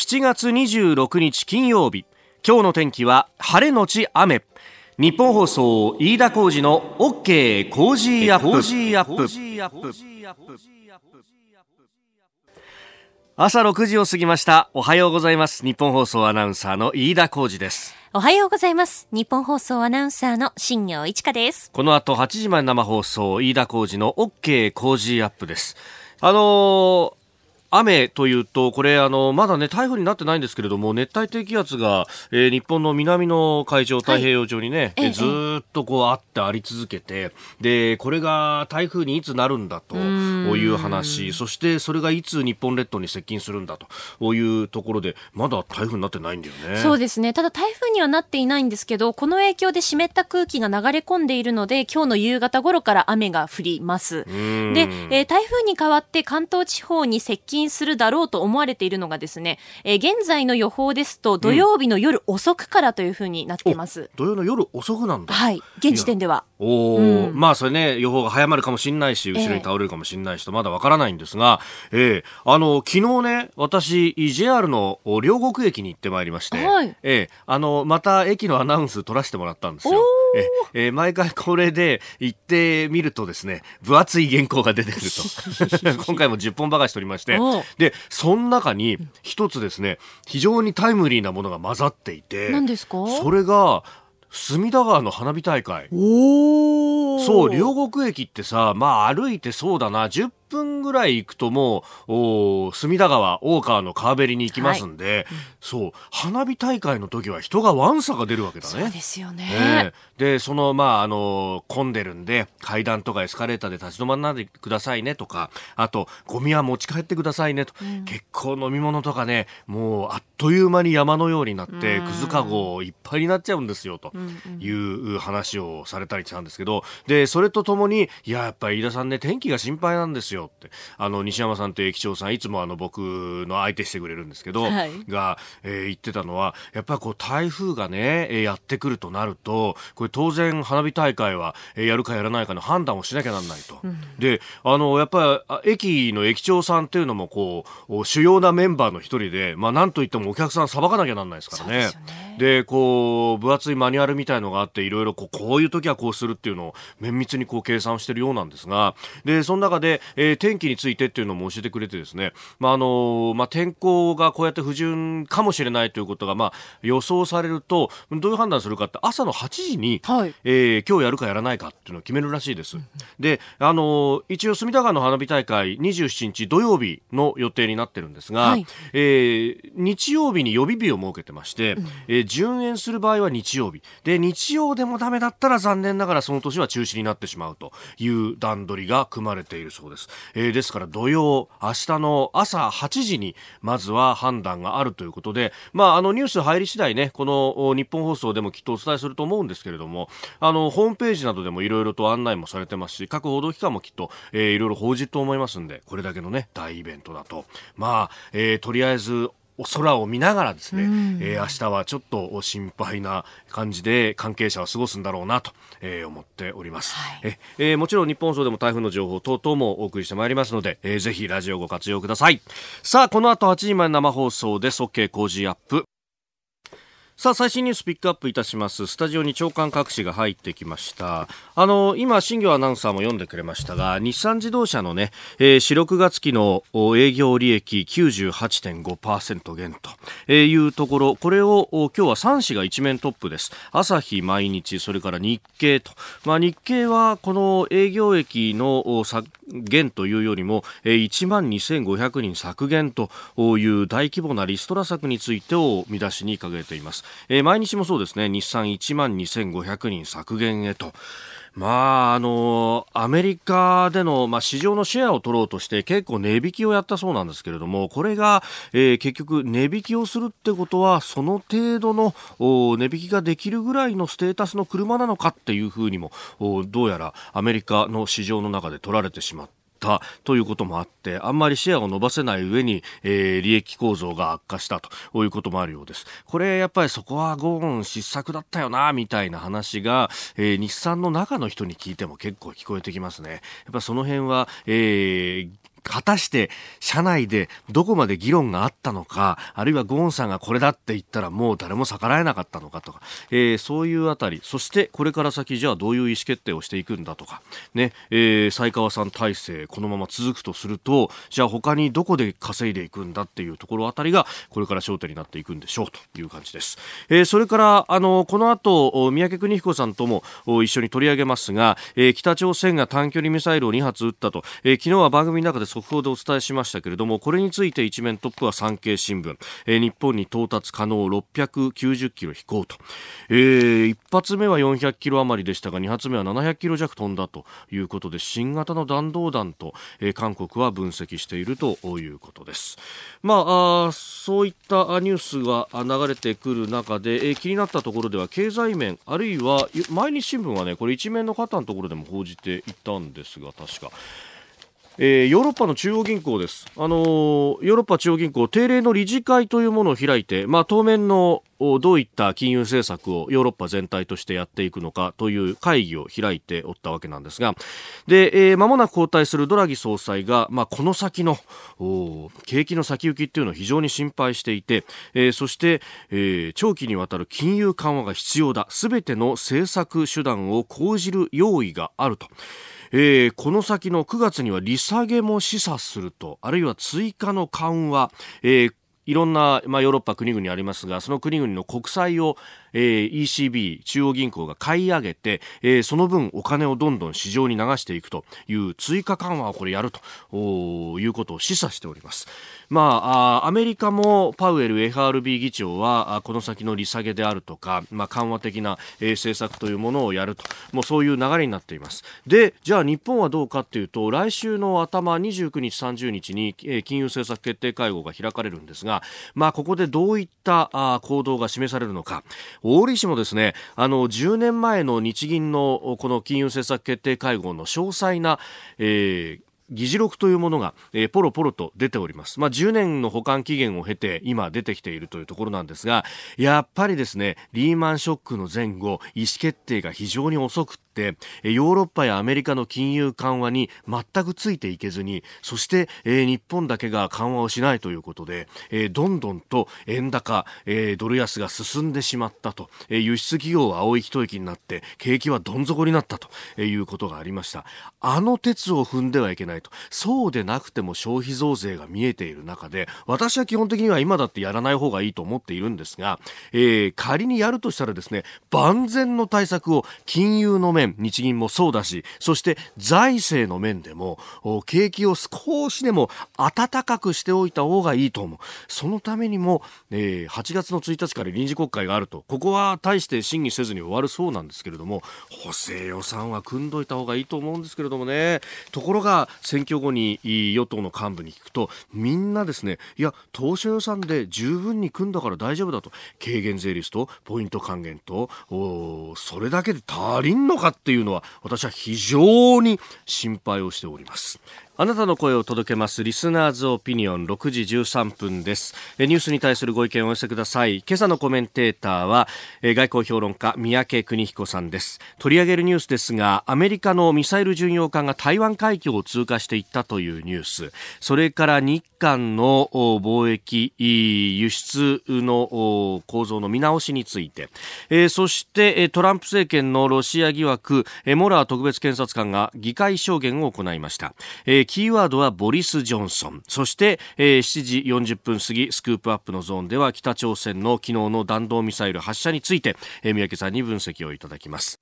7月26日金曜日。今日の天気は晴れのち雨。ニッポン放送飯田浩司の OK Cozy Up。朝6時を過ぎました。おはようございます。ニッポン放送アナウンサーの飯田浩司です。おはようございます。ニッポン放送アナウンサーの新行市佳です。この後8時まで生放送飯田浩二の OK コージーアップです。あのー雨というと、これ、あの、まだね、台風になってないんですけれども、熱帯低気圧が、えー、日本の南の海上、太平洋上にね、はい、ずっとこうあってあり続けて、で、これが台風にいつなるんだという話、そしてそれがいつ日本列島に接近するんだというところで、まだ台風になってないんだよね。そうですね。ただ台風にはなっていないんですけど、この影響で湿った空気が流れ込んでいるので、今日の夕方頃から雨が降ります。で、えー、台風に代わって関東地方に接近するだろうと思われているのがですね、えー、現在の予報ですと土曜日の夜遅くからというふうになっています、うん、土曜の夜遅くなんだ。はい。現時点では。おお、うん、まあそれね予報が早まるかもしれないし後ろに倒れるかもしれないしとまだわからないんですが、えー、えー、あの昨日ね私 JR の両国駅に行ってまいりまして、はい、えー、あのまた駅のアナウンス取らせてもらったんですよ。ええー、毎回これで行ってみるとですね分厚い原稿が出てくると。今回も10本ばかし取りましてでその中に一つですね非常にタイムリーなものが混ざっていて何ですか？それが隅田川の花火大会。そう両国駅ってさまあ歩いてそうだな10分ぐらい行くともう隅田川大川の川べりに行きますんで、はい、そう花火大会の時は人がわんさが出るわけだね。そうですよね、えー、でそのまああの混んでるんで階段とかエスカレーターで立ち止まらないでくださいねとかあとゴミは持ち帰ってくださいねと、うん、結構飲み物とかねもうあっという間に山のようになってくずかごいっぱいになっちゃうんですよという話をされたりしたんですけどでそれとともにいややっぱり飯田さんね天気が心配なんですよよって、あの、西山さんと駅長さん、いつもあの、僕の相手してくれるんですけど、はい、が、えー、言ってたのは、やっぱりこう、台風がね、えー、やってくるとなると、これ当然花火大会は、えー、やるかやらないかの判断をしなきゃなんないと。うん、で、あの、やっぱり、駅の駅長さんっていうのも、こう、主要なメンバーの一人で、まあ、なんといってもお客さんさばかなきゃなんないですからね。で、ね、こう、分厚いマニュアルみたいのがあって、いろいろこう、こういう時はこうするっていうのを綿密にこう計算してるようなんですが、で、その中で、えー、天気についてっていうのも教えてくれてですね、まあ、あの、まあ、天候がこうやって不順かもしれないということが、まあ、予想されると、どういう判断するかって、朝の8時に、はい、えー、今日やるかやらないかっていうのを決めるらしいです。で、あの、一応、隅田川の花火大会、27日土曜日の予定になってるんですが、はい、えー、日曜日に予備日を設けてまして、うん、えー、順延する場合は日曜日。で、日曜でもダメだったら残念ながらその年は中止になってしまうという段取りが組まれているそうです。えー、ですから土曜、明日の朝8時にまずは判断があるということで、まあ、あのニュース入り次第ね、この日本放送でもきっとお伝えすると思うんですけれども、あの、ホームページなどでもいろいろと案内もされてますし、各報道機関もきっと、えー、いろいろ報じると思いますんで、これだけのね、大イベントだと。まあ、えー、とりあえず空を見ながらですね、うん、えー、明日はちょっと心配な感じで関係者は過ごすんだろうなと、えー、思っております、はい、えー、もちろん日本放送でも台風の情報等々もお送りしてまいりますので、えー、ぜひラジオご活用ください。さあこの後8時まで生放送です。OK 工事アップさあ、最新ニュースピックアップいたします。スタジオに長官各紙が入ってきました。あの、今、新業アナウンサーも読んでくれましたが、日産自動車のね、えー、4、6月期の営業利益98.5%減というところ、これを今日は3紙が一面トップです。朝日毎日、それから日経と。まあ、日経はこの営業益の削減というよりも、1万2500人削減という大規模なリストラ策についてを見出しに掲げています。えー、毎日もそうですね、日産1万2500人削減へと。まあ、あの、アメリカでの、まあ、市場のシェアを取ろうとして結構値引きをやったそうなんですけれども、これが、えー、結局値引きをするってことは、その程度の値引きができるぐらいのステータスの車なのかっていうふうにも、どうやらアメリカの市場の中で取られてしまった。たということもあってあんまりシェアを伸ばせない上に、えー、利益構造が悪化したということもあるようですこれやっぱりそこはゴーン失策だったよなみたいな話が、えー、日産の中の人に聞いても結構聞こえてきますねやっぱその辺は、えー果たして社内でどこまで議論があったのか、あるいはゴーンさんがこれだって言ったらもう誰も逆らえなかったのかとか、えー、そういうあたり、そしてこれから先じゃあどういう意思決定をしていくんだとか、ね、えー、才川さん体制このまま続くとすると、じゃあ他にどこで稼いでいくんだっていうところあたりがこれから焦点になっていくんでしょうという感じです。えー、それからあのこの後三宅邦彦さんとも一緒に取り上げますが、えー、北朝鮮が短距離ミサイルを2発撃ったと、えー、昨日は番組の中で速報でお伝えしましたけれどもこれについて一面トップは産経新聞、えー、日本に到達可能690キロ飛行と、えー、1発目は400キロ余りでしたが2発目は700キロ弱飛んだということで新型の弾道弾と、えー、韓国は分析しているということです。まあ、あそういったニュースが流れてくる中で、えー、気になったところでは経済面あるいは毎日新聞はねこれ一面の方のところでも報じていたんですが確か。えー、ヨーロッパの中央銀行です、あのー、ヨーロッパ中央銀行定例の理事会というものを開いて、まあ、当面のどういった金融政策をヨーロッパ全体としてやっていくのかという会議を開いておったわけなんですが。で、えー、もなく交代するドラギ総裁が、まあ、この先の景気の先行きっていうのを非常に心配していて、えー、そして、えー、長期にわたる金融緩和が必要だ。すべての政策手段を講じる用意があると。えー、この先の9月には利下げも示唆するとあるいは追加の緩和、えーいろんな、まあ、ヨーロッパ国々ありますがその国々の国債を、えー、ECB 中央銀行が買い上げて、えー、その分お金をどんどん市場に流していくという追加緩和をこれやるということを示唆しております。まあ、アメリカもパウエル FRB 議長はこの先の利下げであるとか、まあ、緩和的な、えー、政策というものをやるともうそういう流れになっていますでじゃあ日本はどうかというと来週の頭29日30日に、えー、金融政策決定会合が開かれるんですが、まあ、ここでどういったあ行動が示されるのか大利氏もですねあの10年前の日銀のこの金融政策決定会合の詳細な、えー議事録というものが、えー、ポロポロと出ております。まあ、10年の保管期限を経て今出てきているというところなんですが、やっぱりですね、リーマンショックの前後、意思決定が非常に遅くて、ヨーロッパやアメリカの金融緩和に全くついていけずに、そして、えー、日本だけが緩和をしないということで、えー、どんどんと円高、えー、ドル安が進んでしまったと、えー、輸出企業は青い一息になって、景気はどん底になったということがありました。あの鉄を踏んではいけない。とそうでなくても消費増税が見えている中で私は基本的には今だってやらない方がいいと思っているんですが、えー、仮にやるとしたらですね万全の対策を金融の面日銀もそうだしそして財政の面でも景気を少しでも暖かくしておいた方がいいと思う。そのためにも、えー、8月の1日から臨時国会があると。ここは大して審議せずに終わるそうなんですけれども補正予算は組んどいた方がいいと思うんですけれどもね。ところが選挙後に与党の幹部に聞くとみんなですねいや当初予算で十分に組んだから大丈夫だと。軽減税率とポイント還元とそれだけで足りんのかっていうのは私は非常に心配をしております。あなたの声を届けますリスナーズオピニオン6時13分です。ニュースに対するご意見をお寄せください。今朝のコメンテーターは外交評論家三宅邦彦さんです。取り上げるニュースですがアメリカのミサイル巡洋艦が台湾海峡を通過していったというニュース。それから日韓の貿易輸出の構造の見直しについて。そしてトランプ政権のロシア疑惑モラー特別検察官が議会証言を行いました。キーワードはボリス・ジョンソン。そして、えー、7時40分過ぎスクープアップのゾーンでは北朝鮮の昨日の弾道ミサイル発射について、えー、三宅さんに分析をいただきます。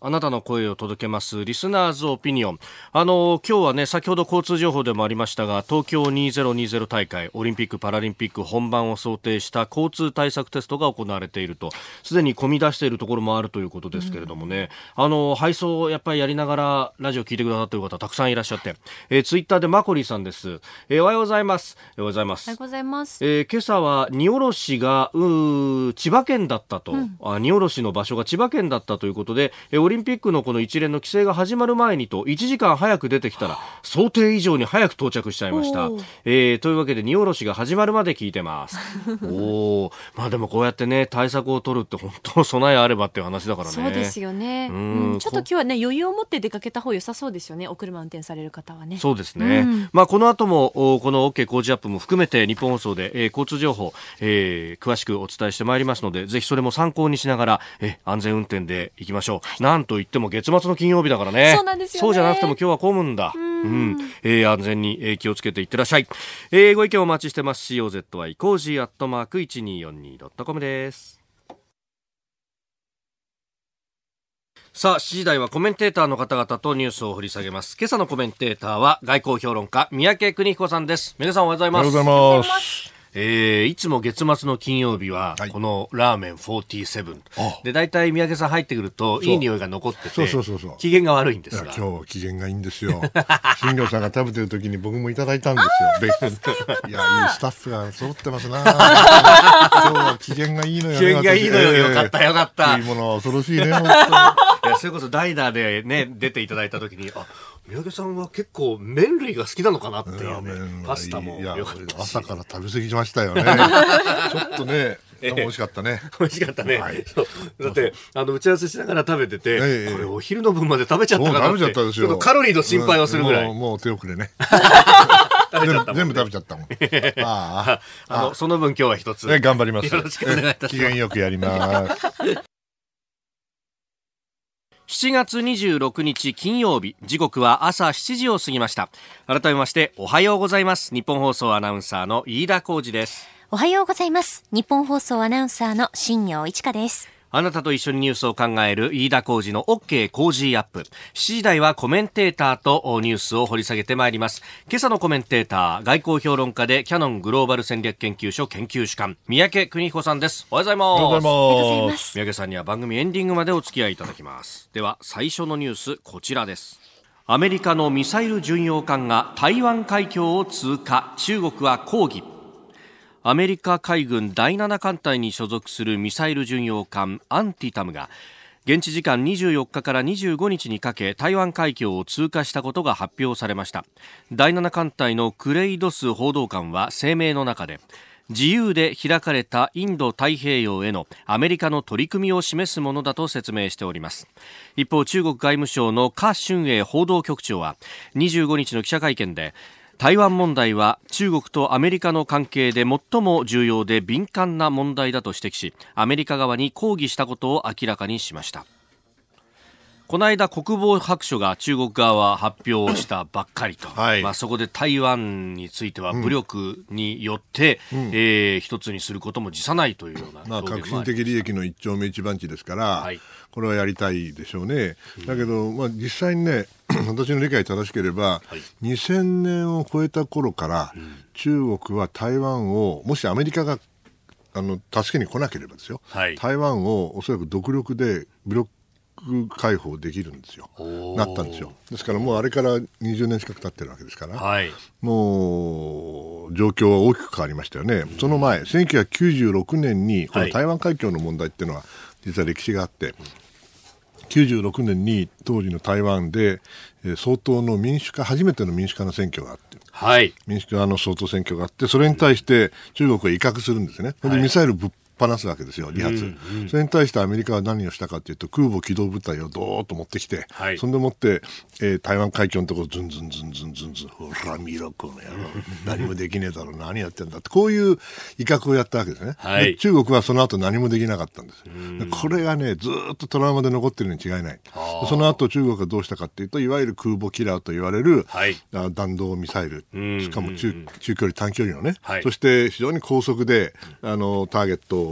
あなたの声を届けますリスナーズオピニオン。あの今日はね先ほど交通情報でもありましたが東京2020大会オリンピック・パラリンピック本番を想定した交通対策テストが行われていると。すでに込み出しているところもあるということですけれどもね、うん、あの配送やっぱりやりながらラジオ聞いてくださっている方たくさんいらっしゃって、えー、ツイッターでマコリーさんです、えー、おはようございます。おはようございます。おはようございます、えー、今朝は荷下ろしが千葉県だったと、うん、あ荷下ろしの場所が千葉県だったということで、えーオリンピックのこの一連の規制が始まる前にと1時間早く出てきたら想定以上に早く到着しちゃいました、えー、というわけで荷下ろしが始まるまで聞いてます。おおまあでもこうやってね対策を取るって本当備えあればっていう話だからね。そうですよね、うん、ちょっと今日はね余裕を持って出かけた方良さそうですよね。お車運転される方はね。そうですね、うん、まあこの後もこの OK 工事アップも含めて日本放送で、えー、交通情報、えー、詳しくお伝えしてまいりますのでぜひそれも参考にしながら、え安全運転でいきましょう、はい、なんといっても月末の金曜日だからねそうなんですよ、ね、そうじゃなくても今日は混むんだうん、えー、安全に、えー、気をつけていってらっしゃい、えー、ご意見お待ちしてます COZY コージーアットマーク 1242.com ですさあ、7時台はコメンテーターの方々とニュースを掘り下げます。今朝のコメンテーターは外交評論家、宮家邦彦さんです。皆さんおはようございます。おはようございます。えー、いつも月末の金曜日は、このラーメン47、はい、で大体宮家さん入ってくるといい匂いが残っててそうそうそうそう。機嫌が悪いんですが。今日機嫌がいいんですよ。新庄さんが食べてる時に僕もいただいたんですよ。いやいいスタッフが揃ってますな。今日は機嫌がいいのよ、ね、機嫌がいいのよ、えー、よかったよかった。いいものは恐ろしいね いやそれこそ代打でね出ていただいた時にあ三宅さんは結構麺類が好きなのかなっていうね、パスタも朝から食べ過ぎましたよね ちょっとね美味しかったね。美味しかったね。はい、だって、あの、打ち合わせしながら食べてて、えこれお昼の分まで食べちゃったかなって。食べちゃったですよ。カロリーの心配をするぐらい。もうもう手遅れね。全部食べちゃったもん。ああ。あの、その分今日は一つ。頑張ります。よろしくお願いいたします。機嫌よくやります。7月26日金曜日時刻は朝7時を過ぎました。改めましておはようございます。日本放送アナウンサーの飯田浩二です。おはようございます。日本放送アナウンサーの新業一華です。あなたと一緒にニュースを考える飯田浩二の OK 工事アップ。7時台はコメンテーターとニュースを掘り下げてまいります。今朝のコメンテーター、外交評論家でキャノングローバル戦略研究所研究主幹、三宅邦彦さんです。おはようございます。おはようございます。三宅さんには番組エンディングまでお付き合いいただきます。では、最初のニュース、こちらです。アメリカのミサイル巡洋艦が台湾海峡を通過、中国は抗議。アメリカ海軍第7艦隊に所属するミサイル巡洋艦アンティタムが現地時間24日から25日にかけ台湾海峡を通過したことが発表されました。第7艦隊のクレイドス報道官は声明の中で自由で開かれたインド太平洋へのアメリカの取り組みを示すものだと説明しております。一方中国外務省の華春英報道局長は25日の記者会見で台湾問題は中国とアメリカの関係で最も重要で敏感な問題だと指摘しアメリカ側に抗議したことを明らかにしました。この間国防白書が中国側は発表したばっかりと、はい、まあ、そこで台湾については武力によって、うん、えー、一つにすることも辞さないというような、まあ、革新的利益の一丁目一番地ですから、はい、これはやりたいでしょうね。だけど、まあ、実際にね 私の理解正しければ、はい、2000年を超えた頃から、うん、中国は台湾をもしアメリカがあの助けに来なければですよ、はい、台湾をおそらく独力で武力解放できるんですよ、なったんですよ。ですからもうあれから20年近く経ってるわけですから、はい、もう状況は大きく変わりましたよね。その前、1996年にこの台湾海峡の問題っていうのは、実は歴史があって、96年に当時の台湾で、えー、総統の民主化、初めての民主化の選挙があって、はい、民主化の総統選挙があって、それに対して中国は威嚇するんですね。でミサイルぶっ放すわけですよ、2発、うんうん、それに対してアメリカは何をしたかというと、空母機動部隊をどーっと持ってきて、はい、そんでもって、えー、台湾海峡のところ、ずんずんずんずんずんずん、ほら見ろ、この野郎、何もできねえだろ、何やってんだって、こういう威嚇をやったわけですね、はい、中国はその後何もできなかったんです、これがね、ずっとトラウマで残ってるに違いない、その後中国はどうしたかというと、いわゆる空母キラーと言われる、はい、弾道ミサイル、しかも中中距離、短距離のね、はい、そして非常に高速であのターゲットを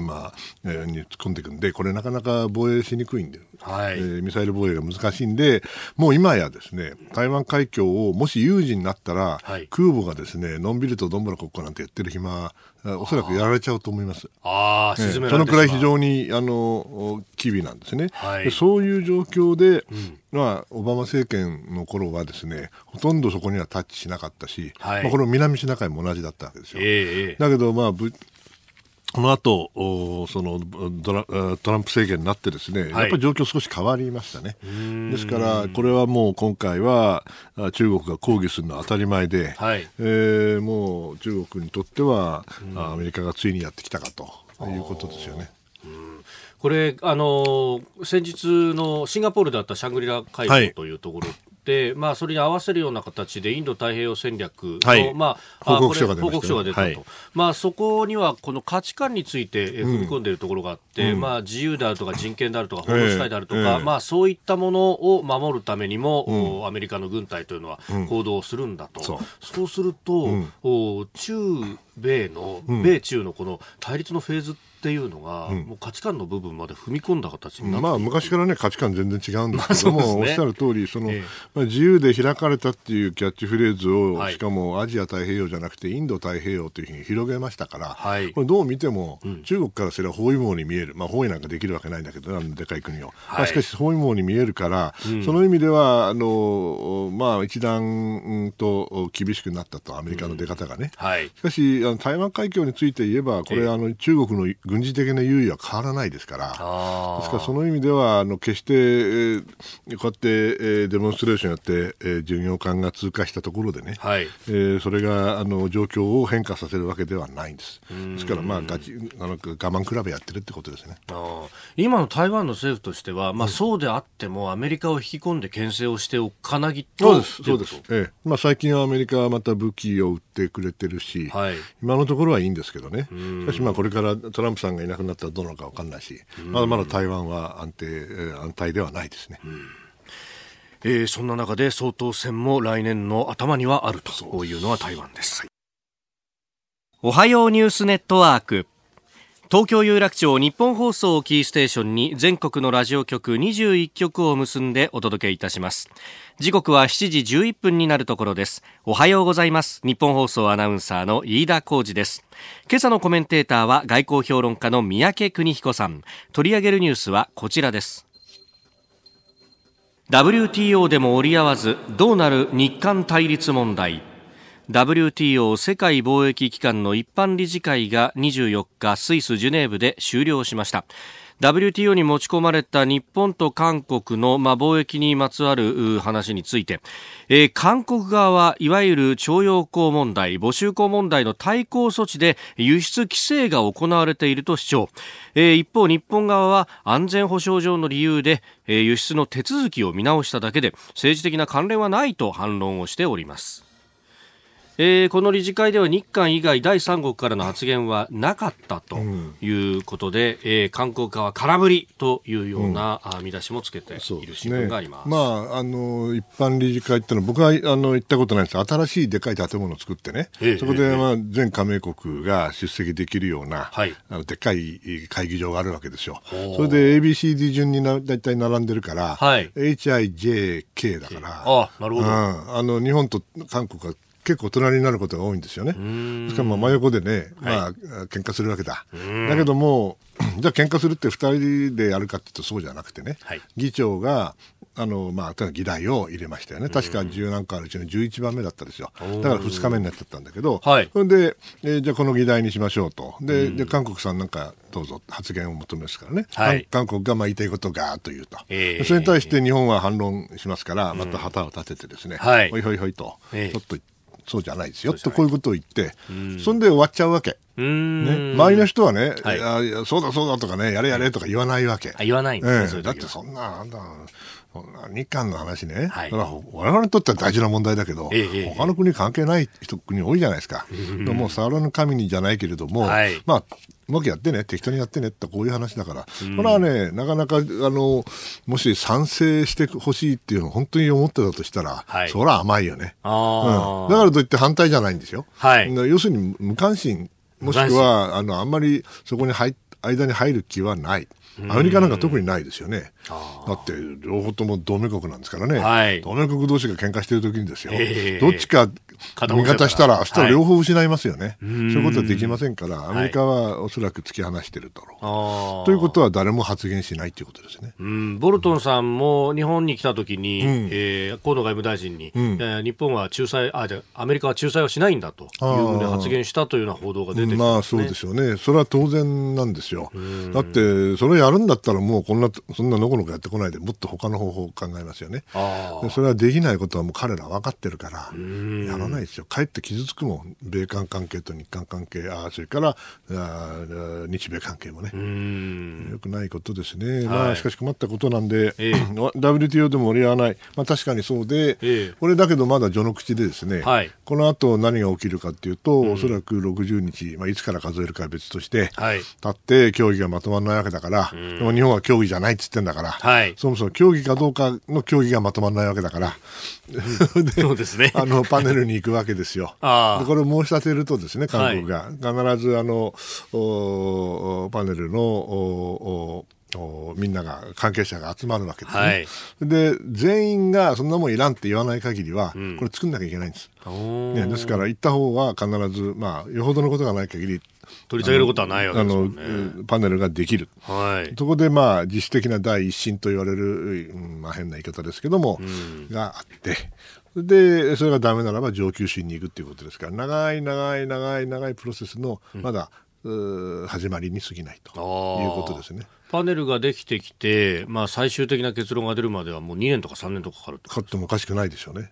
まあ、えー、に突っ込んでいくんで、これなかなか防衛しにくいんで、はい。えー、ミサイル防衛が難しいんで、もう今やですね、台湾海峡をもし有事になったら、はい、空母がですね、のんびりとどんぶらこっこなんてやってる暇おそらくやられちゃうと思います。ああ、えー、そのくらい非常にあの機微なんですね、はい、そういう状況で、うん、まあ、オバマ政権の頃はですねほとんどそこにはタッチしなかったし、はい、まあ、これ南シナ海も同じだったわけですよ。えー、だけど、まあ、この後そのトラトランプ政権になってですね、はい、やっぱり状況少し変わりましたね。ですから、これはもう今回は中国が抗議するのは当たり前で、はい、えー、もう中国にとってはアメリカがついにやってきたかということですよね。これ、あの先日のシンガポールであったシャングリラ会合というところ、はい、まあ、それに合わせるような形でインド太平洋戦略の、はい、まあ、報告書が出報告書が出たと、はい、まあ、そこにはこの価値観について踏み込んでいるところがあって、うん、まあ、自由であるとか人権であるとか法の主体であるとか、えー、まあ、そういったものを守るためにも、うん、アメリカの軍隊というのは行動するんだと、うん、そう。そうすると、中米の、米中のこの対立のフェーズってっていうのが、うん、もう価値観の部分まで踏み込んだ形になって、まあ、昔からね価値観全然違うんですけども、まあね、おっしゃる通りその、ええ、まあ、自由で開かれたっていうキャッチフレーズを、はい、しかもアジア太平洋じゃなくてインド太平洋というふうに広げましたから、はい、これどう見ても、うん、中国からすれば包囲網に見える、まあ、包囲なんかできるわけないんだけどあのでかい国を、はい、まあ、しかし包囲網に見えるから、うん、その意味ではあの、まあ、一段と厳しくなったとアメリカの出方がね、しかしあの台湾海峡について言えばこれ、あの中国の軍事的な優位は変わらないですから、ですからその意味では、あの決して、えー、こうやって、えー、デモンストレーションやって、えー、巡洋艦が通過したところでね、はい、えー、それがあの状況を変化させるわけではないんです。ですから、まあ、ガチあの我慢比べやってるってことですね。今の台湾の政府としては、まあ、そうであっても、アメリカを引き込んで牽制をしておかなぎそうです、そうです、ええ。まあ、最近はアメリカはまた武器を売ってくれてるし、はい、今のところはいいんですけどね、しかし、まあ、これからトランプさんがいなくなったらどうなのか分かんないし、まだまだ台湾は安定、安泰ではないですね。えー、そんな中で総統選も来年の頭にはあると。いうのは台湾です。おはようニュースネットワーク。東京有楽町日本放送キーステーションに全国のラジオ局21局を結んでお届けいたします。時刻は7時11分になるところです。おはようございます。日本放送アナウンサーの飯田浩二です。今朝のコメンテーターは外交評論家の三宅邦彦さん。取り上げるニュースはこちらです。WTO でも折り合わずどうなる日韓対立問題。WTO 世界貿易機関の一般理事会が24日スイス・ジュネーブで終了しました。WTO に持ち込まれた日本と韓国の、ま、貿易にまつわる話について、えー、韓国側はいわゆる徴用工問題、募集工問題の対抗措置で輸出規制が行われていると主張、えー、一方日本側は安全保障上の理由で、えー、輸出の手続きを見直しただけで政治的な関連はないと反論をしております。えー、この理事会では日韓以外第三国からの発言はなかったということで、うん、えー、韓国側空振りというような、うん、見出しもつけている新聞があります、ね、まあ、あの一般理事会っていうのは僕はあの行ったことないんです。新しいでかい建物を作ってね、え。ー、そこで、まあ、全加盟国が出席できるような、はい、あのでっかい会議場があるわけですよ。それで ABCD 順にな大体並んでるから、はい、HIJK だから、あなるほど、うん、あの日本と韓国は結構隣になることが多いんですよね。しかも真横でね、まあ、喧嘩するわけだ。だけども、じゃあ喧嘩するって2人でやるかっていうとそうじゃなくてね、はい、議長が、あの、まあ、議題を入れましたよね。確か十何個あるうちの11番目だったですよ。だから2日目になっちゃったんだけど、はい、それで、えー、じゃあこの議題にしましょうと。で、で韓国さんなんかどうぞ発言を求めますからね。はい、韓国がまあ言いたいことをガーッと言うと、えー。それに対して日本は反論しますから、また旗を立ててですね、はい、ほいほいほいと、ちょっとそうじゃないですよとこういうことを言って、そんで終わっちゃうわけ。ね、周りの人はね、はい、やそうだそうだとかね、やれやれとか言わないわけ。言わないんですだってそんな、なんだ、そんな日韓の話ね、はい、我々にとっては大事な問題だけど、えー、他の国関係ない人国多いじゃないですか。もう触らぬ神にじゃないけれども、はい、まあうまくやってね、適当にやってねってこういう話だから、うん、これはね、なかなか、あの、もし賛成してほしいっていうのを本当に思ってたとしたら、はい、それは甘いよね、うん。だからといって反対じゃないんですよ。はい、要するに無関心、もしくは、あの、あんまりそこに入間に入る気はない。アメリカなんか特にないですよね。だって、両方とも同盟国なんですからね。はい、同盟国同士が喧嘩してる時にですよ。えー、どっちか味方したら、したら両方失いますよね、はい、そういうことはできませんから、アメリカはおそらく突き放してるだろう。ということは誰も発言しないということですね。うん、ボルトンさんも日本に来た時に、うん、えー、河野外務大臣に、うん、えー、日本は仲裁あじゃアメリカは仲裁をしないんだというふうに発言したというような報道が出てきて、ね、まあそうですよね。それは当然なんですよ。だって、それやるんだったらもうこんな、そんなのこのこやってこないで、もっと他の方法を考えますよね。それはできないことはもう彼ら分かってるから、やらないですよ。かえって傷つくもん。米韓関係と日韓関係、あそれからあ日米関係もね。よくないことですね。まあ、しかし困ったことなんで、ええ、WTO でも折り合わない。まあ確かにそうで、え、これだけどまだ序の口でですね、はい、この後何が起きるかっていうと、うん、おそらく60日、まあいつから数えるかは別として、はい、立って協議がまとまらないわけだから、でも日本は協議じゃないっつってんだから、はい、そもそも協議かどうかの協議がまとまらないわけだから、そうですね。あの、パネルに行くわけですよ。でこれを申し立てるとですね、韓国が、必ずあの、パネルの、おみんなが関係者が集まるわけですね、はい、で全員がそんなもんいらんって言わない限りは、うん、これ作んなきゃいけないんです、ね、ですから行った方は必ず、まあ、よほどのことがない限り取り下げることはないわけですね、あのパネルができる、はい、そこで、まあ、自主的な第一審と言われる、まあ、変な言い方ですけども、うん、があってでそれがダメならば上級審に行くっていうことですから長い長い長い長いプロセスのまだ、うん、始まりに過ぎないということですね。パネルができてきて、まあ、最終的な結論が出るまではもう2年とか3年とかかかるか？かってもおかしくないでしょうね。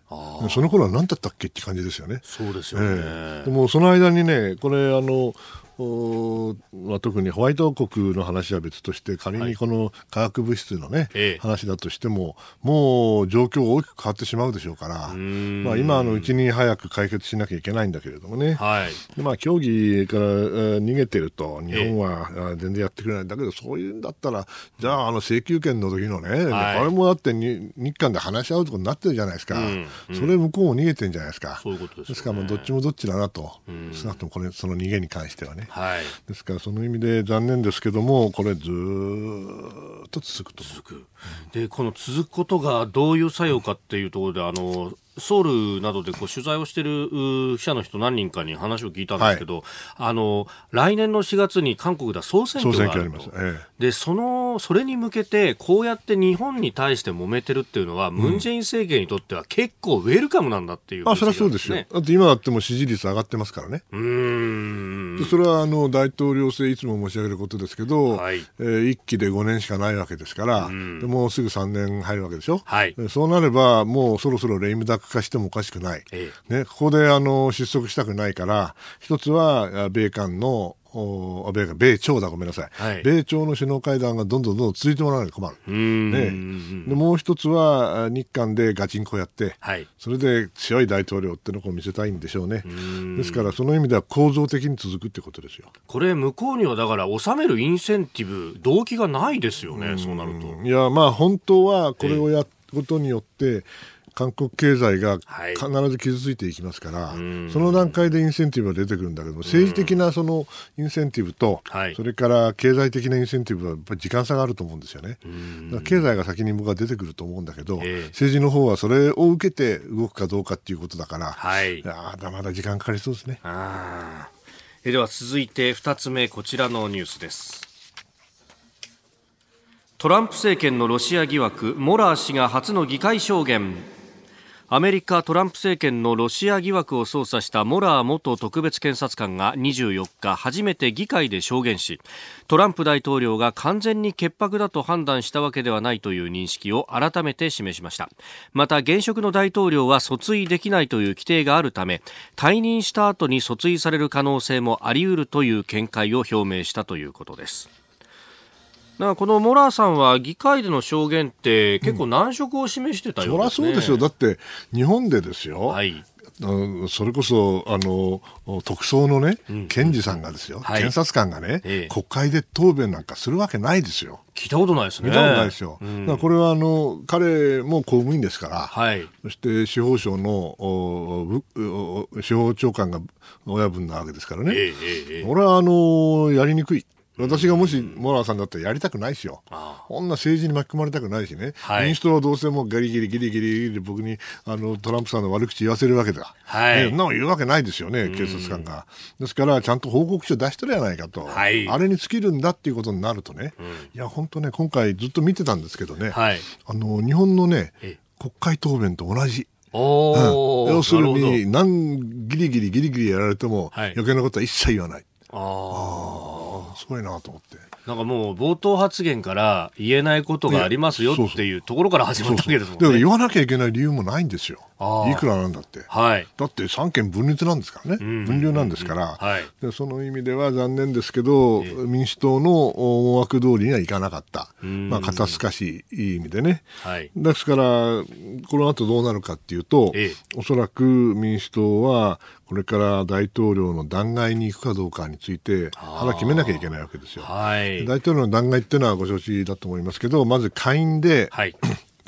その頃は何だったっけって感じですよね。そうですよね。えー、でもその間にね、これあのまあ、特にホワイト国の話は別として仮にこの化学物質のね、はい、話だとしてももう状況が大きく変わってしまうでしょうから、まあ、今のうちに早く解決しなきゃいけないんだけれどもね、はい、でまあ、競技から逃げてると日本は全然やってくれない。んだけどそういうんだったらじゃああの請求権の時のね、はい、これもだって日韓で話し合うとこになってるじゃないですか、うんうん、それ向こうも逃げてるんじゃないですか。そういうことです、ね、ですからもうどっちもどっちだなと、少なくともこれその逃げに関してはね。はい、ですからその意味で残念ですけどもこれずっと続くと続く。でこの続くことがどういう作用かっていうところであのソウルなどでこう取材をしている記者の人何人かに話を聞いたんですけど、はい、あの来年の4月に韓国では総選挙があると、ええ、でそのそれに向けてこうやって日本に対して揉めてるっていうのは、ムン・ジェイン政権にとっては結構ウェルカムなんだっていう、ね、あそれはそうですよ。だって今だっても支持率上がってますからね。うん。それはあの大統領制いつも申し上げることですけど、はい、えー、1期で5年しかないわけですからでもうすぐ3年入るわけでしょ、はい、そうなればもうそろそろレイムダック化してもおかしくない、ええ、ね、ここであの失速したくないから一つは米韓のお米米朝だ、ごめんなさい、はい、米朝の首脳会談がどんどんどんどん続いてもらわないと困る、ね、でもう一つは日韓でガチンコやって、はい、それで強い大統領ってのを見せたいんでしょうね。ですからその意味では構造的に続くってことですよ。これ、向こうにはだから、収めるインセンティブ、動機がないですよね、うそうなると。いや、まあ、本当はこれをやることによって、えー韓国経済が必ず傷ついていきますから、はい、その段階でインセンティブが出てくるんだけども、政治的なそのインセンティブと、それから経済的なインセンティブはやっぱり時間差があると思うんですよね。経済が先に僕は出てくると思うんだけど、えー、政治の方はそれを受けて動くかどうかっていうことだから、はい、まだまだ時間かかりそうですね。では続いて2つ目、こちらのニュースです。トランプ政権のロシア疑惑、モラー氏が初の議会証言。アメリカトランプ政権のロシア疑惑を捜査したモラー元特別検察官が24日初めて議会で証言しトランプ大統領が完全に潔白だと判断したわけではないという認識を改めて示しました。また現職の大統領は訴追できないという規定があるため退任した後に訴追される可能性もあり得るという見解を表明したということです。なこのモラーさんは議会での証言って結構難色を示してたようですね、うん、そりゃそうですよ。だって日本でですよ。はい。それこそあの特捜のね、うん、検事さんがですよ、はい、検察官がね、ええ、国会で答弁なんかするわけないですよ。聞いたことないですね。聞いたことないですよ。うん、これはあの彼も公務員ですから、はい、そして司法省の司法長官が親分なわけですからね。ええ、俺はあのやりにくい。私がもしモラーさんだったらやりたくないしよ。こんな政治に巻き込まれたくないしね。はい、民主党はどうせもうギリギリギリギリギリ僕にあのトランプさんの悪口言わせるわけだ。はい。ね、そんなの言うわけないですよね、警察官が。ですから、ちゃんと報告書出してるやないかと。はい。あれに尽きるんだっていうことになるとね。うん、いや、本当ね、今回ずっと見てたんですけどね。はい。あの、日本のね、国会答弁と同じ。おうん、要するに、何ギリギリギリギリやられても、余計なことは一切言わない。あごいなと思って。なんかもう冒頭発言から言えないことがありますよっていうところから始まったわけですもんね。そうそう言わなきゃいけない理由もないんですよ。いくらなんだって。はい。だって三権分立なんですからね。分離なんですから、はい、で。その意味では残念ですけど、民主党の思惑通りにはいかなかった。まあ、肩透かしいい意味でね。はい。ですから、この後どうなるかっていうと、ええ、おそらく民主党は、これから大統領の弾劾に行くかどうかについて、腹決めなきゃいけないわけですよ。はい、大統領の弾劾っていうのはご承知だと思いますけど、まず下院で、はい、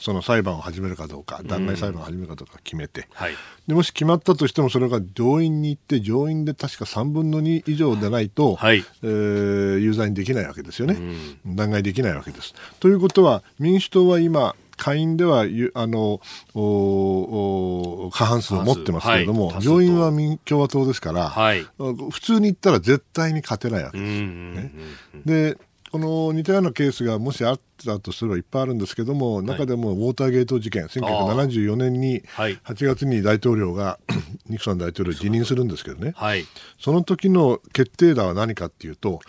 その裁判を始めるかどうか、弾劾裁判を始めるかどうか決めて、はい、でもし決まったとしても、それが上院に行って、上院で確か3分の2以上でないと、はい、えー、有罪にできないわけですよね、弾劾できないわけです。ということは、民主党は今、下院ではあの過半数を持ってますけれども、はい、上院は民共和党ですから、はい、普通に言ったら絶対に勝てないわけです。ね、でこの似たようなケースがもしあったとすればいっぱいあるんですけども、中でもウォーターゲート事件、1974年に8月に大統領が、ニクソン大統領辞任するんですけどね、はい、その時の決定打は何かっていうと、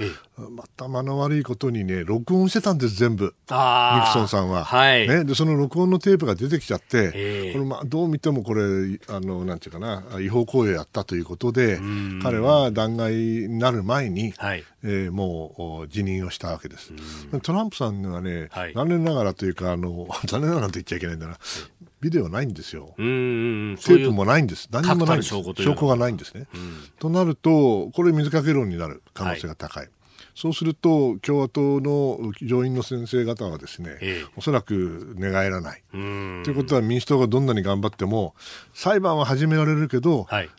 また間の悪いことにね、録音してたんです、全部、ニクソンさんは。はい、ね、でその録音のテープが出てきちゃって、これまあ、どう見てもこれあの、なんていうかな、違法行為をやったということで、彼は弾劾になる前に、はい、えー、もう辞任をしたわけです。トランプさんはね、はい、残念ながらというか、あの 残念ながらと言っちゃいけないんだな、ビデオないんですよ。うんテープもないんです。何もないんです。証拠がないんですね。となると、これ水かけ論になる可能性が高い。はいそうすると共和党の上院の先生方はですね、ええ、おそらく寝返らない。ということは民主党がどんなに頑張っても裁判は始められるけど、はい、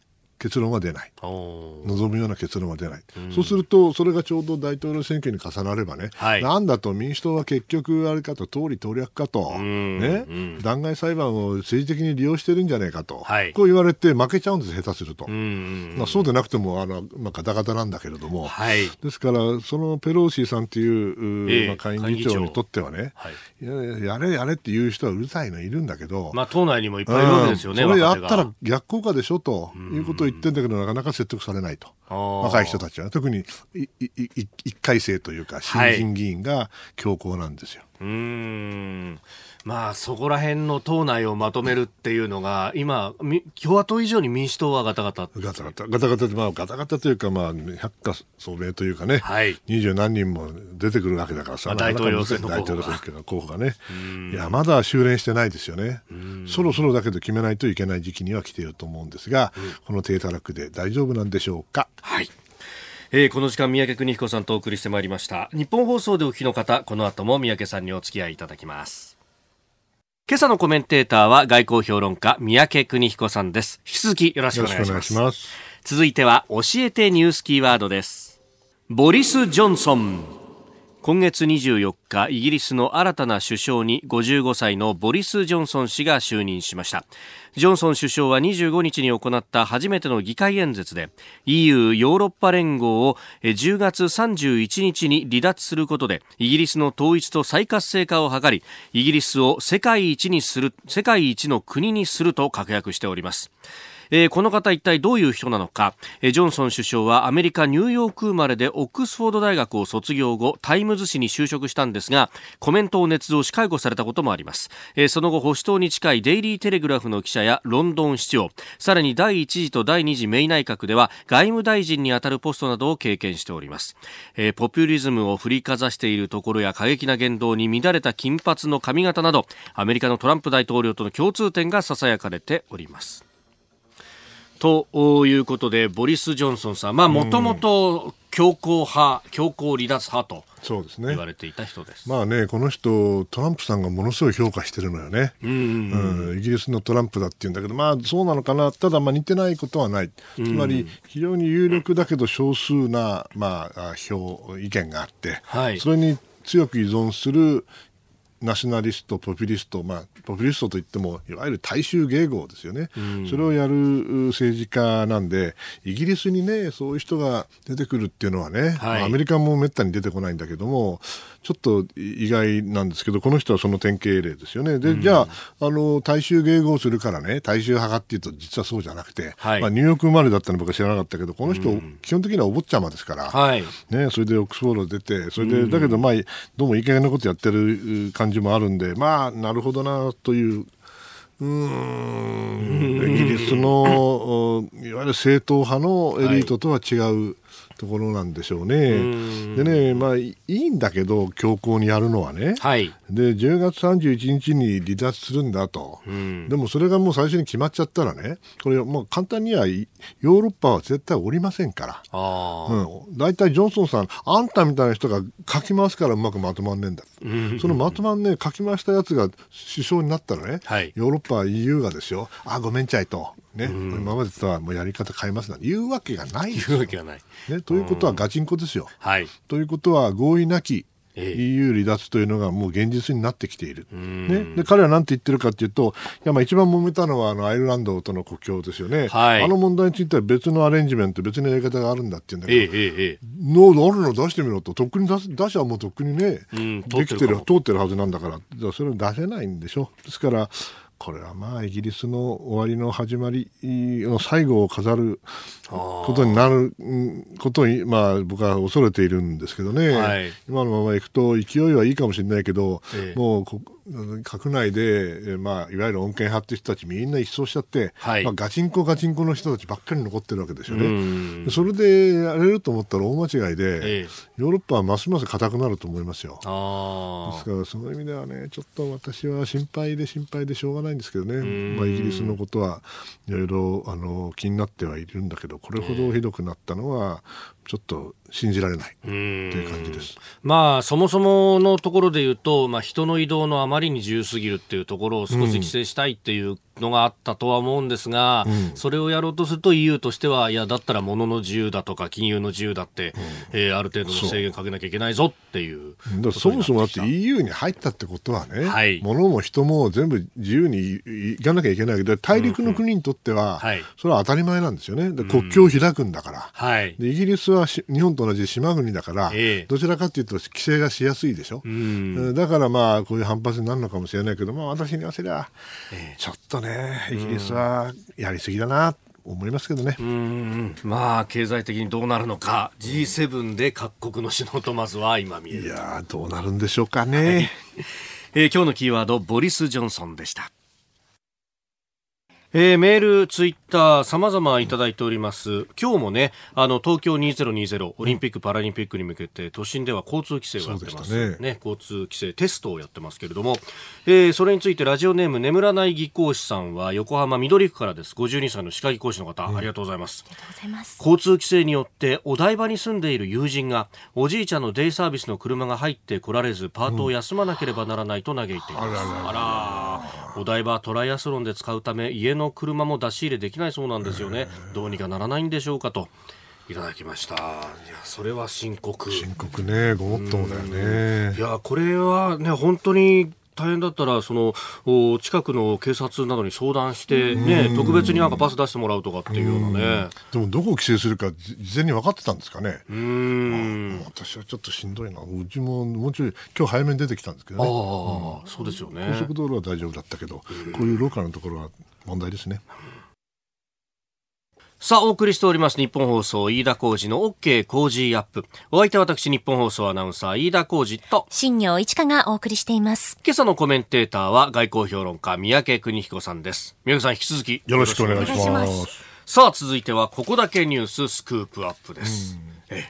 結論は出ない。望むような結論は出ない、うん、そうするとそれがちょうど大統領選挙に重なればね、はい、なんだと民主党は結局あれかと通り党略かと、ね、うん、弾劾裁判を政治的に利用してるんじゃないかと、はい、こう言われて負けちゃうんです下手すると、まあ、そうでなくてもあの、まあ、ガタガタなんだけれども、はい、ですからそのペローシーさんという、えー、まあ、下院議長にとってはね、ややれやれっていう人はうるさいのいるんだけど、まあ、党内にもいっぱいいるわけですよね、それやったら逆効果でしょということを言ってんだけど、なかなか説得されないと。若い人たちは、特に一回生というか、新人議員が強硬なんですよ。はい、うんまあ、そこら辺の党内をまとめるっていうのが、今、共和党以上に民主党はガタガタ。ガタガタ。ガタガタで、まあ、ガタガタというか、まあ、百花聡明というかね、二、十、何人も出てくるわけだからさ、まあ、大統領選の大統領選挙の候補がね。いや、まだ修練してないですよね。そろそろだけど決めないといけない時期には来ていると思うんですが、この低たらくで大丈夫なんでしょうか。はい。えー、この時間三宅邦彦さんとお送りしてまいりました日本放送でお聞きの方この後も三宅さんにお付き合いいただきます今朝のコメンテーターは外交評論家三宅邦彦さんです。引き続きよろしくお願いします。ます。続いては教えてニュースキーワードです。ボリス・ジョンソン今月24日イギリスの新たな首相に55歳のボリス・ジョンソン氏が就任しました。ジョンソン首相は25日に行った初めての議会演説で EU= ヨーロッパ連合を10月31日に離脱することでイギリスの統一と再活性化を図りイギリスを世界一にする世界一の国にすると確約しております。えー、この方一体どういう人なのか、えー、ジョンソン首相はアメリカニューヨーク生まれでオックスフォード大学を卒業後タイムズ紙に就職したんですがコメントを捏造し解雇されたこともあります、えー、その後保守党に近いデイリーテレグラフの記者やロンドン市長さらに第1次と第2次メイ内閣では外務大臣にあたるポストなどを経験しております、え、ポピュリズムを振りかざしているところや過激な言動に乱れた金髪の髪型などアメリカのトランプ大統領との共通点が囁かれております。ということで、ボリス・ジョンソンさん、まあ、もともと強硬派、強硬離脱派と。そうですね言われていた人です。まあね、この人、トランプさんがものすごい評価してるのよね。うん、うん、イギリスのトランプだって言うんだけど、まあそうなのかな、ただまあ似てないことはない。つまり、非常に有力だけど少数な、まあ、票、意見があって、はい、それに強く依存するナショナリスト、ポピュリスト、まあ、ポピュリストといっても、いわゆる大衆迎合ですよね、うん、それをやる政治家なんで、イギリスにね、そういう人が出てくるっていうのはね、はい、アメリカもめったに出てこないんだけども、ちょっと意外なんですけど、この人はその典型例ですよね。で、うん、じゃあ、あの、大衆迎合するからね、大衆派かっていうと、実はそうじゃなくて、はい、まあ、ニューヨーク生まれだったの僕は知らなかったけど、この人、うん、基本的にはお坊ちゃまですから、はい、ね、それでオックスフォード出て、それで、だけど、まあ、どうもいい加減なことやってる感じもあるんで、まあ、なるほどな、といううん イギリスのいわゆる正統派のエリートとは違うところなんでしょうね。でね、まあいいんだけど、強硬にやるのはね。はい、で、10月31日に離脱するんだと。でもそれがもう最初に決まっちゃったらね、これ、もう簡単にはヨーロッパは絶対おりませんから。大体、うん、ジョンソンさん、あんたみたいな人が書き回すからうまくまとまんねえんだ。そのまとまんねえ、書き回したやつが首相になったらね、はい、ヨーロッパ EU がですよ、あ、ごめんちゃいと。ね、今までとはもうやり方変えますなんて言うわけがない言うわけがない。ね、ということはガチンコですよ。はい、ということは合意なき EU 離脱というのがもう現実になってきている。ね、で彼は何て言ってるかというと、いやまあ一番揉めたのはあのアイルランドとの国境ですよね、はい、あの問題については別のアレンジメント、別のやり方があるんだって言うんだけど、ええええ、のあるの出してみろと、とっくに出す出しはもうとっくにね、うん、できてる、通ってるはずなんだから、それを出せないんでしょ。ですからこれはまあイギリスの終わりの始まりの最後を飾ることになることに、まあ、僕は恐れているんですけどね、はい、今のままいくと勢いはいいかもしれないけど、ええ、もう閣内で、まあ、いわゆる恩恵派っていう人たちみんな一掃しちゃって、はい、まあ、ガチンコガチンコの人たちばっかり残ってるわけですよね。それでやれると思ったら大間違いで、ええ、ヨーロッパはますます硬くなると思いますよ。ですからその意味ではねちょっと私は心配で心配でしょうがないんですけどね、まあ、イギリスのことはいろいろあの気になってはいるんだけどこれほどひどくなったのは、ちょっと信じられないという感じです。まあ、そもそものところで言うと、まあ、人の移動のあまりに自由すぎるっていうところを少し規制したいっていうのがあったとは思うんですが、うん、それをやろうとすると EU としては、いや、だったら物の自由だとか金融の自由だって、うん、えー、ある程度の制限かけなきゃいけないぞっていうそもそもだって EU に入ったってことはね、はい、物も人も全部自由に行かなきゃいけないけど、大陸の国にとっては、はい、それは当たり前なんですよね。で国境を開くんだから。はい、でイギリスは日本と同じ島国だから、えー、どちらかというと規制がしやすいでしょ。うん、だからまあ、こういう反発になるのかもしれないけど、まあ私に言わせりゃ、えー、ちょっとね、イギリスはやりすぎだな。思いますけどね。まあ経済的にどうなるのか G7 で各国の首脳とまずは今見えるいやどうなるんでしょうかね、はい、えー、今日のキーワードボリス・ジョンソンでしたえー、メール、ツイッター、様々いただいております。今日もね、あの、東京2020オリンピック・パラリンピックに向けて、都心では交通規制をやってます。ね、ね、交通規制テストをやってますけれども、えー、それについてラジオネーム眠らない技講師さんは、横浜緑区からです。52歳の歯科技講師の方、うん、ありがとうございます。ありがとうございます。交通規制によって、お台場に住んでいる友人が、おじいちゃんのデイサービスの車が入ってこられず、パートを休まなければならないと嘆いています。うん、あらあら。お台場トライアスロンで使うため、家の車も出し入れできないそうなんですよね、どうにかならないんでしょうかと。いただきました。いや、それは深刻。深刻ね、ごもっともだよね。いや、これはね、本当に大変だったらその近くの警察などに相談して、ね、特別になんかパス出してもらうとかっていうようなね。でもどこを規制するか事前に分かってたんですかね。うん。私はちょっとしんどいな。うちももうちょい今日早めに出てきたんですけどね。ああ、うん、そうですよね。高速道路は大丈夫だったけどこういうローカルのところは問題ですね。さあ、お送りしております日本放送飯田浩二の OK 工事アップ。お相手は私日本放送アナウンサー飯田浩二と新業一華がお送りしています。今朝のコメンテーターは外交評論家三宅邦彦さんです。三宅さん引き続きよろしくお願いします。さあ、続いてはここだけニューススクープアップです。え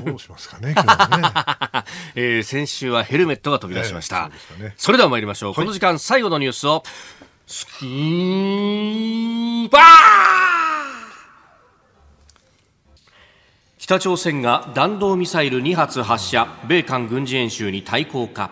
どうしますかね、今日ね えー、先週はヘルメットが飛び出しました。えーそね、それでは参りましょう。はい、この時間最後のニュースを、スクーパー北朝鮮が弾道ミサイル2発発射米韓軍事演習に対抗か。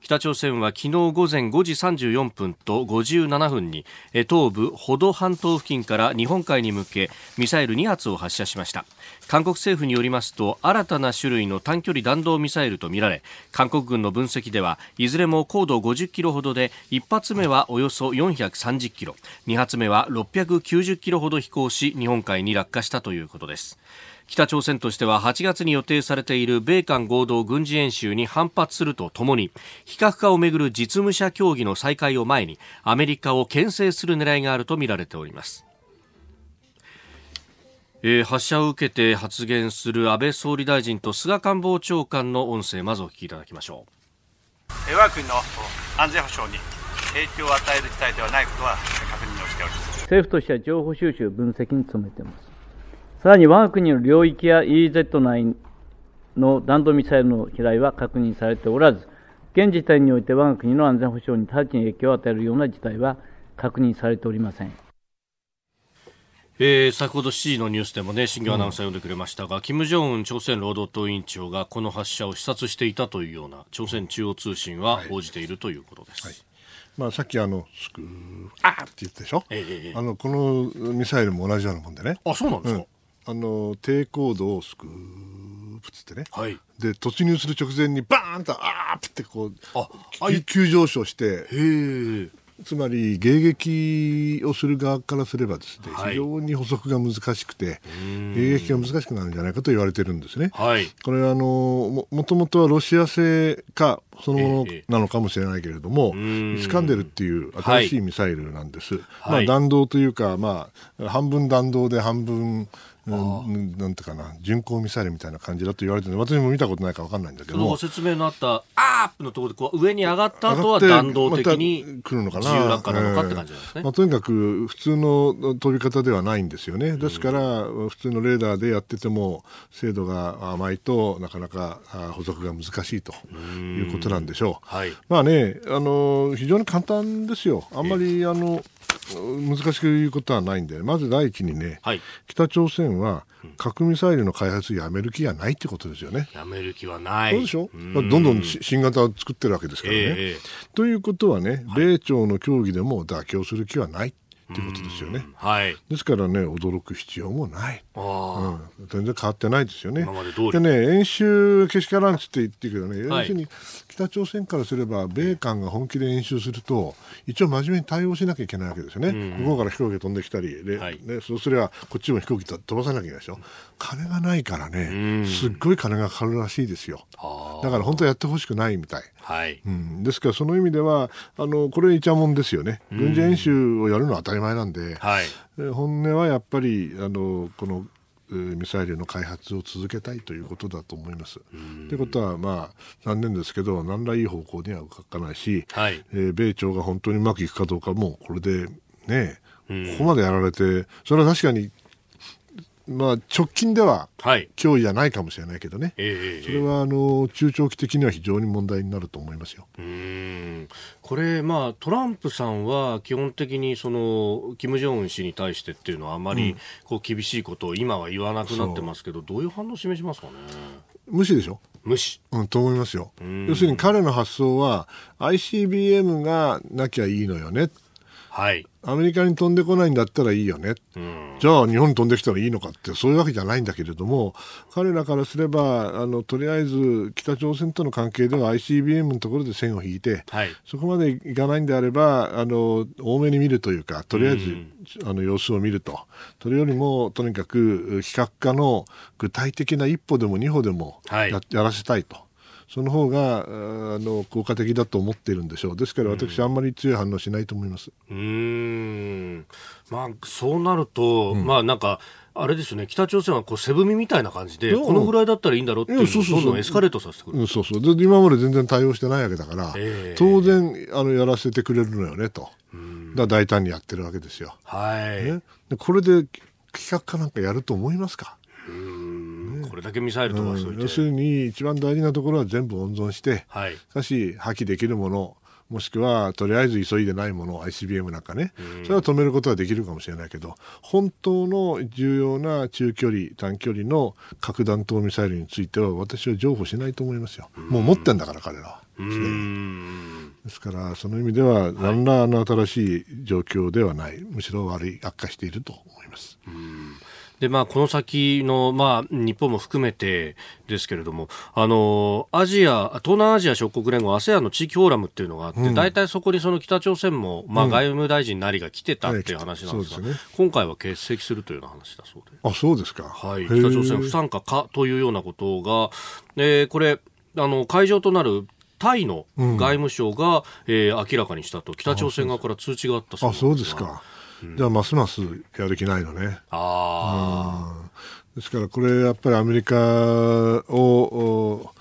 北朝鮮は昨日午前5時34分と57分に東部保土半島付近から日本海に向けミサイル2発を発射しました。韓国政府によりますと新たな種類の短距離弾道ミサイルとみられ韓国軍の分析ではいずれも高度50キロほどで1発目はおよそ430キロ2発目は690キロほど飛行し日本海に落下したということです。北朝鮮としては8月に予定されている米韓合同軍事演習に反発するとともに非核化をめぐる実務者協議の再開を前にアメリカを牽制する狙いがあるとみられております。えー、発射を受けて発言する安倍総理大臣と菅官房長官の音声まずお聞きいただきましょう。我が国の安全保障に影響を与える事態ではないことは確認をしております。政府としては情報収集分析に努めていますさらに我が国の領域や EEZ 内の弾道ミサイルの飛来は確認されておらず、現時点において我が国の安全保障に直ちに影響を与えるような事態は確認されておりません。えー、先ほど7時のニュースでもね、新業アナウンサー読んでくれましたが、うん、金正恩朝鮮労働党委員長がこの発射を視察していたというような朝鮮中央通信は報じているということです。はいはいまあ、さっきあの、スクー、あーって言ったでしょ、えー、あの、このミサイルも同じようなもんでね。あ、そうなんですか、うんあの低高度をスクープつってね、はい、で突入する直前にバーンとアープってこう急上昇して。つまり迎撃をする側からすればですね、はい、非常に捕捉が難しくて迎撃が難しくなるんじゃないかと言われてるんですね。はい、これはあのももともとはロシア製かそのものなのかもしれないけれども、えー、イスカンデルっていう新しいミサイルなんです。はい、まあ弾道というか、まあ半分弾道で半分うん、なんていうかな巡航ミサイルみたいな感じだと言われてる私も見たことないか分かんないんだけど。ご説明のあったアープのところでこう上に上がった後は弾道的に来るのかな。自由落下なのかって感じなんですね、まあ、とにかく普通の飛び方ではないんですよね。ですから、普通のレーダーでやってても精度が甘いとなかなか補足が難しいということなんでしょう、はい、まあねあの非常に簡単ですよ。あんまりあの難しく言うことはないんで、まず第一にね、はい、北朝鮮は核ミサイルの開発やめる気がないってことですよね。やめる気はない。そうでしょ、うどんどん新型を作ってるわけですからね。えー、ということはね、米朝の協議でも妥協する気はない。っていうことですよね。はい。ですからね、驚く必要もない。あうん、全然変わってないですよね。今まで通り。でね、演習けしからんつって言ってるけどね、要するに北朝鮮からすれば、米韓が本気で演習すると、一応真面目に対応しなきゃいけないわけですよね。向こうから飛行機が飛んできたり、で、はい、ね、そうすればこっちも飛行機飛ばさなきゃいけないでしょ。金がないからね、すっごい金がかかるらしいですよ。だから本当はやってほしくないみたい。はい、うん、ですからその意味ではあのこれいちゃもんですよね、軍事演習をやるのは当たり前なんで、はい、本音はやっぱりあのこのミサイルの開発を続けたいということだと思います。ということは、まあ、残念ですけど、何らいい方向には動かないし、はい、えー、米朝が本当にうまくいくかどうかも、これでね、ここまでやられて、それは確かにまあ、直近では脅威じゃないかもしれないけどね、はいそれはあの中長期的には非常に問題になると思いますよ。うん。これ、まあ、トランプさんは基本的にその金正恩氏に対してっていうのはあまりこう厳しいことを今は言わなくなってますけど、う。ん、どういう反応を示しますかね？無視でしょ？無視、うん、と思いますよ。要するに彼の発想は ICBM がなきゃいいのよねはい、アメリカに飛んでこないんだったらいいよね、うん、じゃあ日本に飛んできたらいいのかってそういうわけじゃないんだけれども彼らからすればあのとりあえず北朝鮮との関係では ICBM のところで線を引いて、はい、そこまでいかないんであればあの多めに見るというかとりあえず、うん、あの様子を見ると。それよりもとにかく非核化の具体的な一歩でも二歩でもやはい、やらせたいと。その方があの効果的だと思っているんでしょう。ですから私、あんまり強い反応しないと思います。うん。まあそうなると、うん、まあなんかあれですよね。北朝鮮はこう背踏みみたいな感じで、このぐらいだったらいいんだろうっていうどんどんエスカレートさせてくる、そうそう。で今まで全然対応してないわけだから、えー、当然あのやらせてくれるのよねと、だ大胆にやってるわけですよ。はい、ね、でこれで企画かなんかやると思いますか？これだけミサイル飛ばしておいて、要するに一番大事なところは全部温存して、はい、しかし破棄できるものもしくはとりあえず急いでないもの ICBM なんかね、それは止めることはできるかもしれないけど本当の重要な中距離短距離の核弾頭ミサイルについては私は譲歩しないと思いますよ、もう持ってんだから彼らは。ですからその意味では何らの新しい状況ではない、むしろ悪い悪化していると思います。で、まあ、この先の、まあ、日本も含めてですけれども、あの、アジア、東南アジア諸国連合 ASEAN の地域フォーラムっていうのがあって、うん、大体そこにその北朝鮮も、まあ、外務大臣なりが来てたっていう話なんですが、うんね、今回は欠席するというような話だそうで。あ、そうですか。はい。北朝鮮不参加かというようなことが、えー、これ、あの、会場となるタイの外務省が、うん、えー、明らかにしたと、北朝鮮側から通知があったそうですあ、そうですか。じゃあますますやる気ないのね。あですからこれやっぱりアメリカを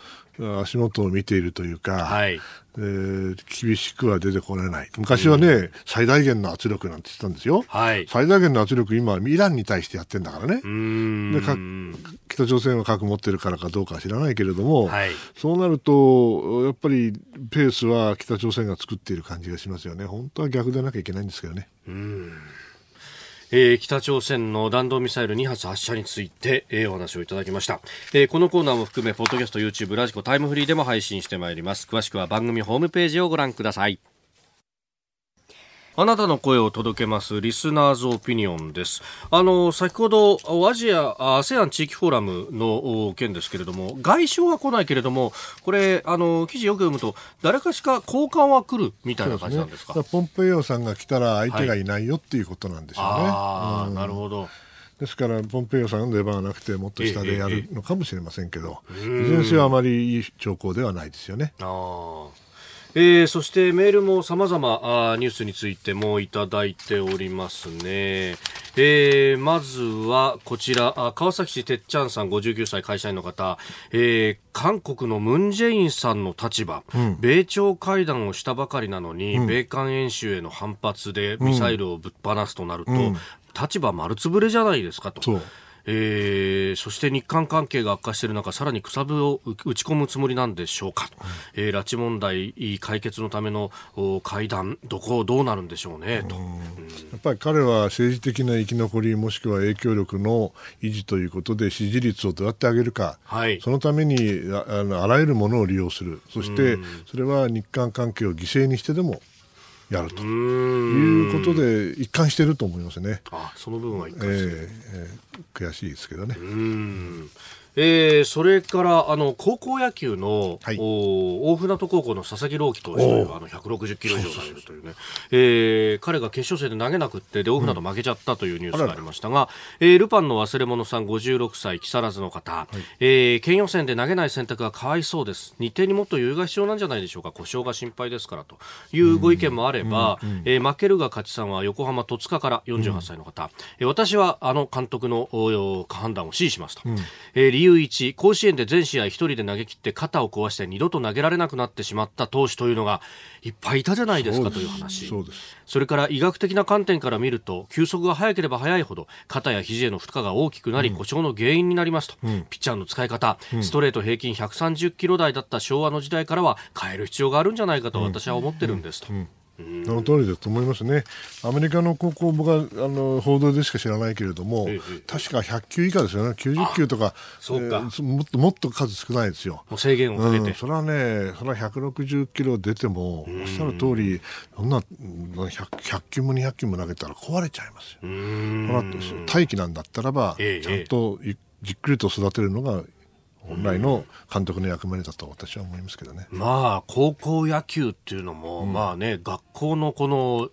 足元を見ているというか、はい、えー、厳しくは出てこれない。昔はね、うん、最大限の圧力なんて言ってたんですよ。はい、最大限の圧力、今、イランに対してやってんだからね。で北朝鮮は核持ってるからかどうかは知らないけれども、はい、そうなると、やっぱりペースは北朝鮮が作っている感じがしますよね。本当は逆でなきゃいけないんですけどね。うんえー、北朝鮮の弾道ミサイル2発発射について、えー、お話をいただきました、えー、このコーナーも含めポッドキャスト YouTube ラジコタイムフリーでも配信してまいります。詳しくは番組ホームページをご覧ください。あなたの声を届けますリスナーズオピニオンです。あの、先ほどアジア、ASEAN 地域フォーラムの件ですけれども、外相は来ないけれども、これ、あの、記事よく読むと、誰かしか交換は来るみたいな感じなんですか？すね、ポンペイオさんが来たら相手がいないよっていうことなんでしょうね。はい、ああ、うん、なるほど。ですから、ポンペイオさんの出番はなくて、もっと下でやるのかもしれませんけど、いずれにせよあまりいい兆候ではないですよね。ああ。えー、そしてメールも様々あニュースについてもいただいておりますね。えー、まずはこちら、あ川崎市てっちゃんさん59歳会社員の方、えー、韓国のムン・ジェインさんの立場、うん、米朝会談をしたばかりなのに、うん、米韓演習への反発でミサイルをぶっ放すとなると、うん、立場丸つぶれじゃないですかと。えー、そして日韓関係が悪化している中さらにくさぶを打ち込むつもりなんでしょうか、うん、えー、拉致問題解決のための会談どこどうなるんでしょうねと、うん、やっぱり彼は政治的な生き残りもしくは影響力の維持ということで支持率をどうやって上げるか、はい、そのためにあのあらゆるものを利用する。そしてそれは日韓関係を犠牲にしてでもやるということで一貫していると思いますね。あその部分は一貫してる、えー、悔しいですけどね。うんえー、それからあの高校野球の、はい、お大船渡高校の佐々木朗希投手というあの160キロ以上投げるというね。えー、彼が決勝戦で投げなくってで大船渡負けちゃったというニュースがありましたが、うん、えー、ルパンの忘れ物さん56歳木更津の方、はい、えー、県予選で投げない選択がかわいそうです。日程にもっと余裕が必要なんじゃないでしょうか。故障が心配ですからと。いうご意見もあれば、うんうん、えー、負けるが勝ちさんは横浜戸塚から48歳の方、えー、私はあの監督の判断を支持しますと、うん、えー、理由由一甲子園で全試合一人で投げ切って肩を壊して二度と投げられなくなってしまった投手というのがいっぱいいたじゃないですかという話。それから医学的な観点から見ると球速が速ければ速いほど肩や肘への負荷が大きくなり、故障の原因になりますと、うん、ピッチャーの使い方、うん、ストレート平均130キロ台だった昭和の時代からは変える必要があるんじゃないかと私は思ってるんですと。その通りだと思いますね。アメリカの高校、僕はあの報道でしか知らないけれども、ええ、確か100球以下ですよね、90球とか、そうか、えー、もっともっと数少ないですよ。制限をかけて、うん、それはね、それは160キロ出ても、おっしゃる通り、そんな 100, 100球も200球も投げたら壊れちゃいますよ。大気なんだったらば、ちゃんとじっくりと育てるのが本来の監督の役割だと私は思いますけどね。まあ、高校野球っていうのも、うん、まあね、学校のこの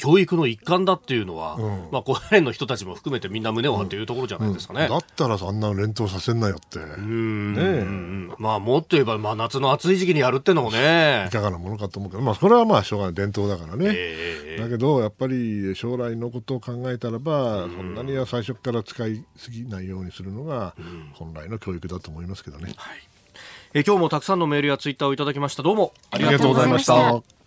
教育の一環だっていうのは、うん、まあ、この辺の人たちも含めてみんな胸を張っていうところじゃないですかね。うん、だったらそんな連投させんなよって。うん。ねまあ、もっと言えば、まあ、夏の暑い時期にやるってのもね。いかがなものかと思うけど、まあ、それはまあ、しょうがない伝統だからね。えー、だけど、やっぱり将来のことを考えたらば、そんなには最初から使いすぎないようにするのが、本来の教育だと思いますけどね。はい。え今日もたくさんのメールやツイッターをいただきました。どうもありがとうございました。